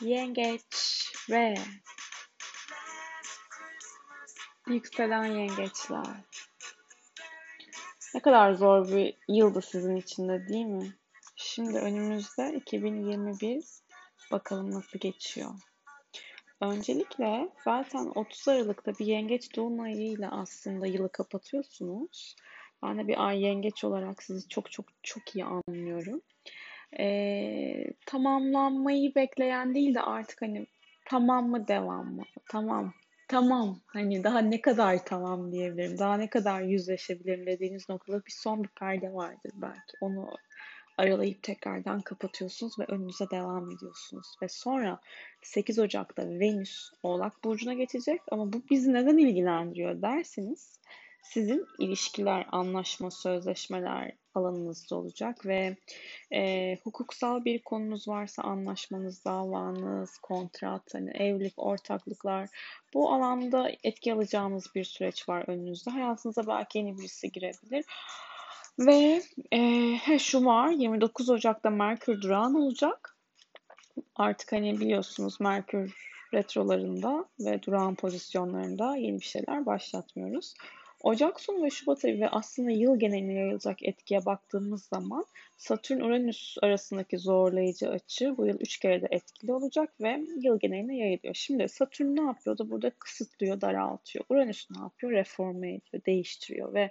Yengeç ve yükselen yengeçler. Ne kadar zor bir yıldı sizin için de değil mi? Şimdi önümüzde 2021 bakalım nasıl geçiyor. Öncelikle zaten 30 Aralık'ta bir yengeç dolunayıyla aslında yılı kapatıyorsunuz. Ben de bir ay yengeç olarak sizi çok çok çok iyi anlıyorum. Ee, tamamlanmayı bekleyen değil de artık hani tamam mı devam mı? Tamam. Tamam. Hani daha ne kadar tamam diyebilirim. Daha ne kadar yüzleşebilirim dediğiniz noktada bir son bir perde vardır belki. Onu aralayıp tekrardan kapatıyorsunuz ve önünüze devam ediyorsunuz. Ve sonra 8 Ocak'ta Venüs Oğlak Burcu'na geçecek ama bu bizi neden ilgilendiriyor derseniz sizin ilişkiler, anlaşma, sözleşmeler alanınızda olacak ve e, hukuksal bir konunuz varsa anlaşmanız, davanız, kontrat, hani evlilik, ortaklıklar bu alanda etki alacağınız bir süreç var önünüzde. Hayatınıza belki yeni birisi girebilir. Ve e, şu var 29 Ocak'ta Merkür durağan olacak. Artık hani biliyorsunuz Merkür retrolarında ve durağan pozisyonlarında yeni bir şeyler başlatmıyoruz. Ocak sonu ve Şubat ayı ve aslında yıl geneline yayılacak etkiye baktığımız zaman Satürn-Uranüs arasındaki zorlayıcı açı bu yıl 3 kere de etkili olacak ve yıl geneline yayılıyor. Şimdi Satürn ne yapıyor da burada kısıtlıyor, daraltıyor. Uranüs ne yapıyor? Reforme ediyor, değiştiriyor ve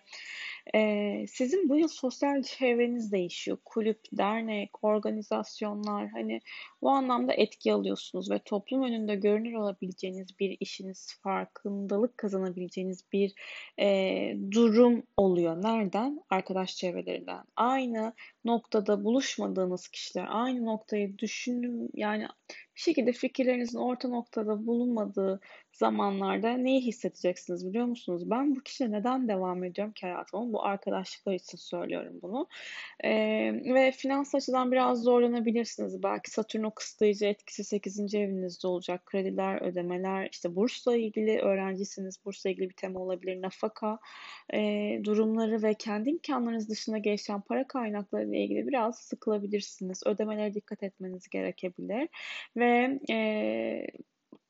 e, sizin bu yıl sosyal çevreniz değişiyor. Kulüp, dernek, organizasyonlar hani bu anlamda etki alıyorsunuz ve toplum önünde görünür olabileceğiniz bir işiniz, farkındalık kazanabileceğiniz bir e, durum oluyor. Nereden? Arkadaş çevrelerinden. Aynı noktada buluşmadığınız kişiler, aynı noktayı düşünün yani bir şekilde fikirlerinizin orta noktada bulunmadığı zamanlarda neyi hissedeceksiniz biliyor musunuz? Ben bu kişiyle neden devam ediyorum ki hayatıma? Bu arkadaşlıklar için söylüyorum bunu. Ee, ve finans açıdan biraz zorlanabilirsiniz. Belki Satürn o kısıtlayıcı etkisi 8. evinizde olacak. Krediler, ödemeler, işte bursla ilgili öğrencisiniz. Bursla ilgili bir tema olabilir. Nafaka e, durumları ve kendi imkanlarınız dışında gelişen para kaynakları ile ilgili biraz sıkılabilirsiniz. Ödemelere dikkat etmeniz gerekebilir. Ve e,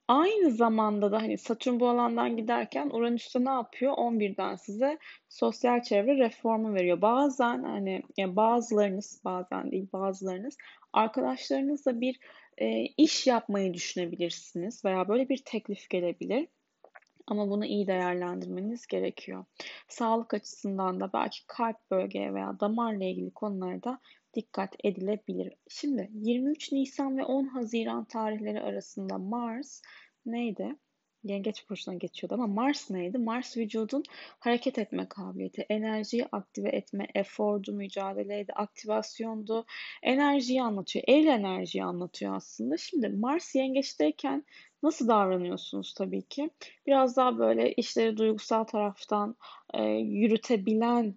Aynı zamanda da hani Satürn bu alandan giderken Uranüs'te ne yapıyor? 11'den size sosyal çevre reformu veriyor. Bazen hani yani bazılarınız bazen değil bazılarınız arkadaşlarınızla bir e, iş yapmayı düşünebilirsiniz veya böyle bir teklif gelebilir. Ama bunu iyi değerlendirmeniz gerekiyor. Sağlık açısından da belki kalp bölgeye veya damarla ilgili konularda dikkat edilebilir. Şimdi 23 Nisan ve 10 Haziran tarihleri arasında Mars neydi? Yengeç burcuna geçiyordu ama Mars neydi? Mars vücudun hareket etme kabiliyeti, enerjiyi aktive etme, efordu, mücadeleydi, aktivasyondu. Enerjiyi anlatıyor. El enerjiyi anlatıyor aslında. Şimdi Mars yengeçteyken nasıl davranıyorsunuz tabii ki? Biraz daha böyle işleri duygusal taraftan e, yürütebilen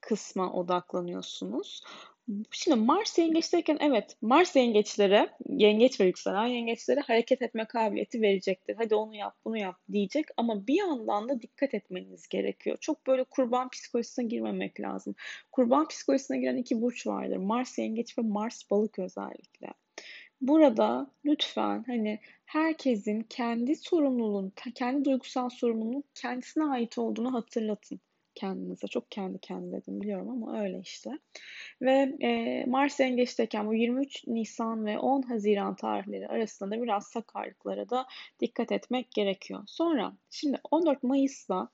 kısma odaklanıyorsunuz. Şimdi Mars yengeçteyken evet Mars yengeçlere, yengeç ve yükselen yengeçlere hareket etme kabiliyeti verecektir. Hadi onu yap, bunu yap diyecek ama bir yandan da dikkat etmeniz gerekiyor. Çok böyle kurban psikolojisine girmemek lazım. Kurban psikolojisine giren iki burç vardır. Mars yengeç ve Mars balık özellikle. Burada lütfen hani herkesin kendi sorumluluğunu, kendi duygusal sorumluluğun kendisine ait olduğunu hatırlatın kendinize. Çok kendi kendi dedim biliyorum ama öyle işte. Ve e, Mars yengeçteyken bu 23 Nisan ve 10 Haziran tarihleri arasında da biraz sakarlıklara da dikkat etmek gerekiyor. Sonra şimdi 14 Mayıs'ta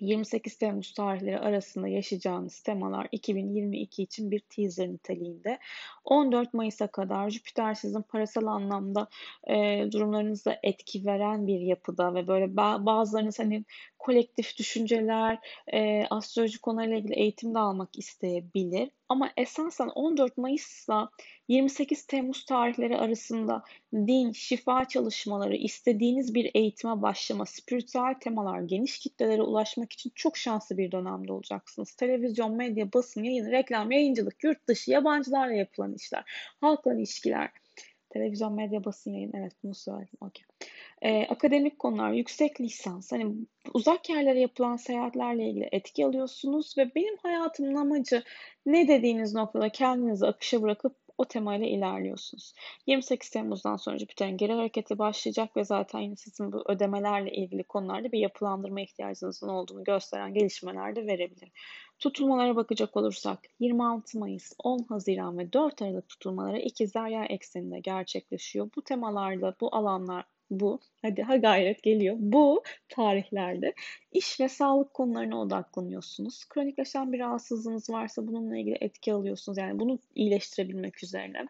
28 Temmuz tarihleri arasında yaşayacağınız temalar 2022 için bir teaser niteliğinde. 14 Mayıs'a kadar Jüpiter sizin parasal anlamda e, durumlarınızda etki veren bir yapıda ve böyle bazılarınız hani kolektif düşünceler, e, astroloji konularıyla ilgili eğitim de almak isteyebilir. Ama esasen 14 Mayıs'la 28 Temmuz tarihleri arasında din, şifa çalışmaları, istediğiniz bir eğitime başlama, spiritüel temalar, geniş kitlelere ulaşmak için çok şanslı bir dönemde olacaksınız. Televizyon, medya, basın, yayın, reklam, yayıncılık, yurt dışı, yabancılarla yapılan işler, halkla ilişkiler, televizyon, medya, basın, yayın, evet bunu söyledim. Okay. Ee, akademik konular, yüksek lisans, hani uzak yerlere yapılan seyahatlerle ilgili etki alıyorsunuz ve benim hayatımın amacı ne dediğiniz noktada kendinizi akışa bırakıp o temayla ilerliyorsunuz. 28 Temmuz'dan sonra Jüpiter'in geri hareketi başlayacak ve zaten yine sizin bu ödemelerle ilgili konularda bir yapılandırma ihtiyacınızın olduğunu gösteren gelişmeler de verebilir. Tutulmalara bakacak olursak 26 Mayıs, 10 Haziran ve 4 Aralık tutulmaları ikizler yay ekseninde gerçekleşiyor. Bu temalarda, bu alanlar bu, hadi ha gayret geliyor. Bu tarihlerde iş ve sağlık konularına odaklanıyorsunuz. Kronikleşen bir rahatsızlığınız varsa bununla ilgili etki alıyorsunuz. Yani bunu iyileştirebilmek üzerine.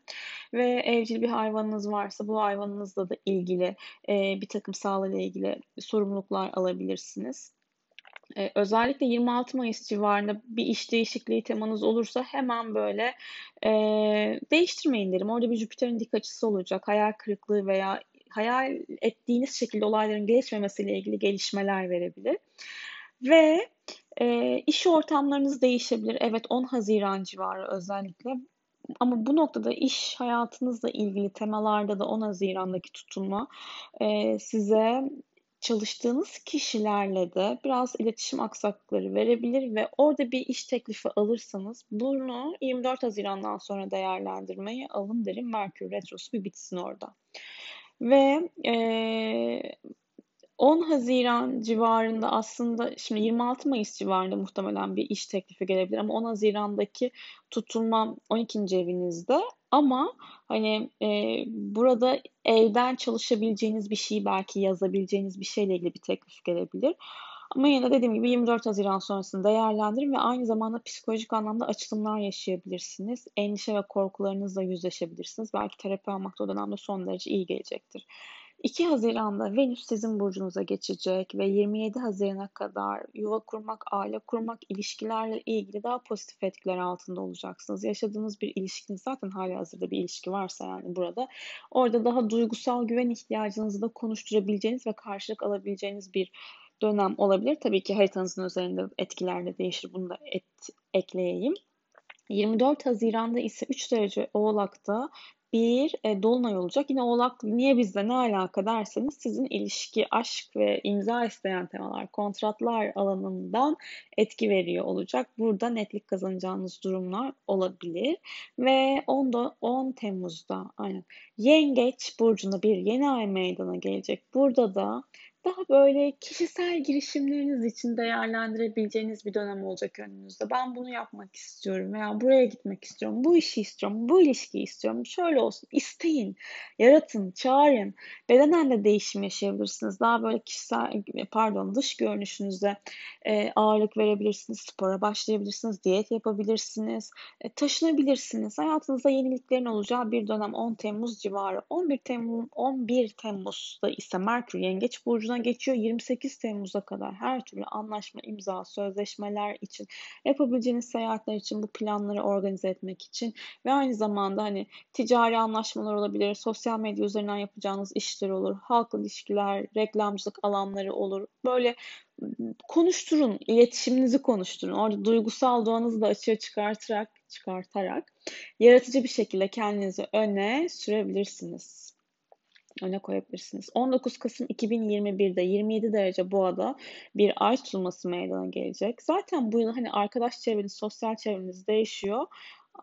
Ve evcil bir hayvanınız varsa bu hayvanınızla da ilgili e, bir takım sağlığıyla ilgili sorumluluklar alabilirsiniz. Ee, özellikle 26 Mayıs civarında bir iş değişikliği temanız olursa hemen böyle e, değiştirmeyin derim. Orada bir Jüpiter'in dik açısı olacak. Hayal kırıklığı veya hayal ettiğiniz şekilde olayların gelişmemesiyle ilgili gelişmeler verebilir. Ve e, iş ortamlarınız değişebilir. Evet 10 Haziran civarı özellikle. Ama bu noktada iş hayatınızla ilgili temalarda da 10 Haziran'daki tutulma e, size çalıştığınız kişilerle de biraz iletişim aksaklıkları verebilir ve orada bir iş teklifi alırsanız bunu 24 Haziran'dan sonra değerlendirmeye alın derim. Merkür Retrosu bir bitsin orada. Ve e, 10 Haziran civarında aslında şimdi 26 Mayıs civarında muhtemelen bir iş teklifi gelebilir ama 10 Haziran'daki tutulma 12. evinizde ama hani e, burada evden çalışabileceğiniz bir şey belki yazabileceğiniz bir şeyle ilgili bir teklif gelebilir. Ama yine dediğim gibi 24 Haziran sonrasını değerlendirin ve aynı zamanda psikolojik anlamda açılımlar yaşayabilirsiniz. Endişe ve korkularınızla yüzleşebilirsiniz. Belki terapi almak da o dönemde son derece iyi gelecektir. 2 Haziran'da Venüs sizin burcunuza geçecek ve 27 Haziran'a kadar yuva kurmak, aile kurmak, ilişkilerle ilgili daha pozitif etkiler altında olacaksınız. Yaşadığınız bir ilişkiniz zaten hali hazırda bir ilişki varsa yani burada orada daha duygusal güven ihtiyacınızı da konuşturabileceğiniz ve karşılık alabileceğiniz bir dönem olabilir. Tabii ki haritanızın üzerinde etkiler de değişir. Bunu da et, ekleyeyim. 24 Haziran'da ise 3 derece Oğlak'ta bir e, dolunay olacak. Yine Oğlak niye bizde ne alaka derseniz sizin ilişki, aşk ve imza isteyen temalar, kontratlar alanından etki veriyor olacak. Burada netlik kazanacağınız durumlar olabilir. Ve 10, 10 Temmuz'da aynen Yengeç burcunda bir yeni ay meydana gelecek. Burada da daha böyle kişisel girişimleriniz için değerlendirebileceğiniz bir dönem olacak önünüzde. Ben bunu yapmak istiyorum veya buraya gitmek istiyorum, bu işi istiyorum, bu ilişkiyi istiyorum. Şöyle olsun, isteyin, yaratın, çağırın. Bedenen de değişim yaşayabilirsiniz. Daha böyle kişisel, pardon dış görünüşünüze e, ağırlık verebilirsiniz, spora başlayabilirsiniz, diyet yapabilirsiniz, e, taşınabilirsiniz. Hayatınızda yeniliklerin olacağı bir dönem 10 Temmuz civarı. 11 Temmuz 11 Temmuz'da ise Merkür Yengeç burcuna Temmuz'dan geçiyor 28 Temmuz'a kadar her türlü anlaşma, imza, sözleşmeler için yapabileceğiniz seyahatler için bu planları organize etmek için ve aynı zamanda hani ticari anlaşmalar olabilir, sosyal medya üzerinden yapacağınız işler olur, halk ilişkiler, reklamcılık alanları olur. Böyle konuşturun, iletişiminizi konuşturun. Orada duygusal doğanızı da açığa çıkartarak çıkartarak yaratıcı bir şekilde kendinizi öne sürebilirsiniz öne koyabilirsiniz. 19 Kasım 2021'de 27 derece boğada bir ay tutulması meydana gelecek. Zaten bu yıl hani arkadaş çevreniz, sosyal çevreniz değişiyor.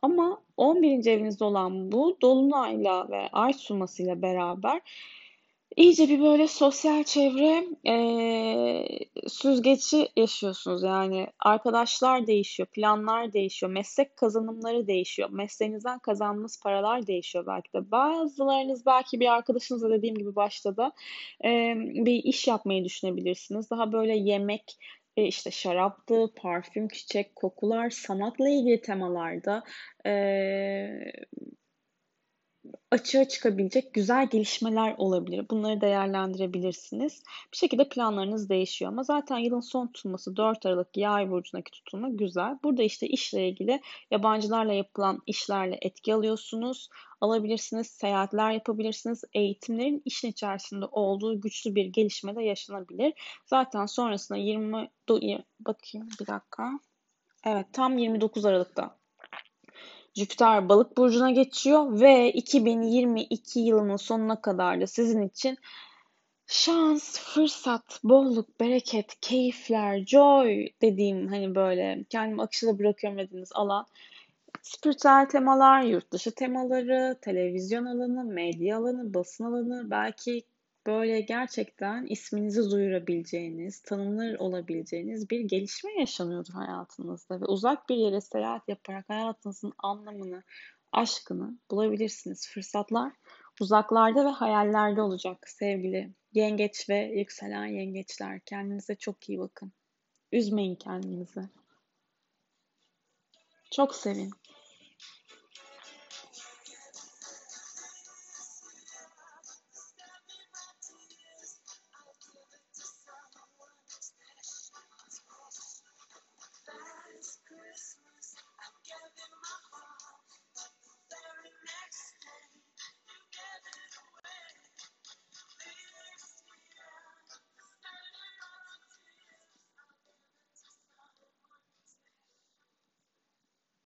Ama 11. evinizde olan bu dolunayla ve ay tutulmasıyla beraber iyice bir böyle sosyal çevre e, süzgeci yaşıyorsunuz. Yani arkadaşlar değişiyor, planlar değişiyor, meslek kazanımları değişiyor, mesleğinizden kazandığınız paralar değişiyor belki de. Bazılarınız belki bir arkadaşınızla dediğim gibi başta da e, bir iş yapmayı düşünebilirsiniz. Daha böyle yemek, e, işte şaraptı, parfüm, çiçek, kokular, sanatla ilgili temalarda e, açığa çıkabilecek güzel gelişmeler olabilir. Bunları değerlendirebilirsiniz. Bir şekilde planlarınız değişiyor ama zaten yılın son tutulması 4 Aralık Yay burcundaki tutulma güzel. Burada işte işle ilgili yabancılarla yapılan işlerle etki alıyorsunuz. Alabilirsiniz, seyahatler yapabilirsiniz. Eğitimlerin işin içerisinde olduğu güçlü bir gelişme de yaşanabilir. Zaten sonrasında 20 bakayım bir dakika. Evet tam 29 Aralık'ta Jüpiter balık burcuna geçiyor ve 2022 yılının sonuna kadar da sizin için şans, fırsat, bolluk, bereket, keyifler, joy dediğim hani böyle kendimi akışa bırakıyorum dediğiniz alan. Spiritüel temalar, yurt dışı temaları, televizyon alanı, medya alanı, basın alanı, belki böyle gerçekten isminizi duyurabileceğiniz, tanınır olabileceğiniz bir gelişme yaşanıyordur hayatınızda ve uzak bir yere seyahat yaparak hayatınızın anlamını, aşkını bulabilirsiniz. Fırsatlar uzaklarda ve hayallerde olacak sevgili yengeç ve yükselen yengeçler. Kendinize çok iyi bakın. Üzmeyin kendinizi. Çok sevin.